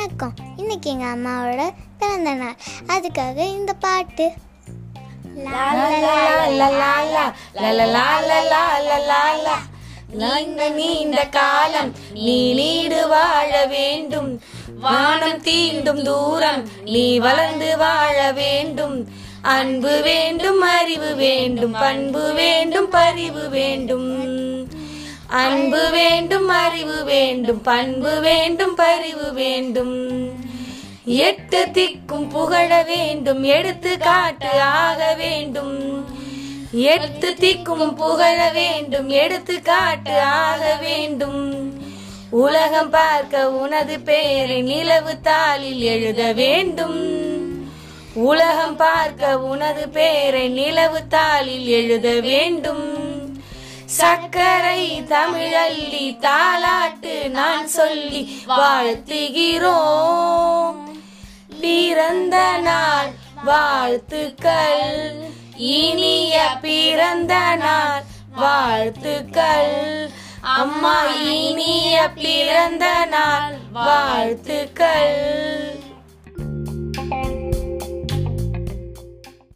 இன்னைக்கு எங்கள் அம்மாவோட பிறந்த நாள் அதுக்காக இந்த பாட்டு நீண்ட நீண்ட காலம் நீ நீடு வாழ வேண்டும் வானம் தீண்டும் தூரம் நீ வளர்ந்து வாழ வேண்டும் அன்பு வேண்டும் அறிவு வேண்டும் பண்பு வேண்டும் பரிவு வேண்டும் அன்பு வேண்டும் அறிவு வேண்டும் பண்பு வேண்டும் பரிவு வேண்டும். எட்டு திக்கும் புகழ வேண்டும் எடுத்து காட்டு ஆக வேண்டும். எட்டு திக்கும் புகழ வேண்டும் எடுத்து காட்டு ஆக வேண்டும். உலகம் பார்க்க உனது பெயரை நிலவு தாளில் எழுத வேண்டும். உலகம் பார்க்க உனது பெயரை நிலவு தாளில் எழுத வேண்டும். சக்கரை தமிழல்லி தாலாட்டு நான் சொல்லி வாழ்த்துகிறோம். பிறந்த நாள் வாழ்த்துக்கள் இனிய பிறந்த நாள் வாழ்த்துக்கள். அம்மா இனிய பிறந்த நாள் வாழ்த்துக்கள்.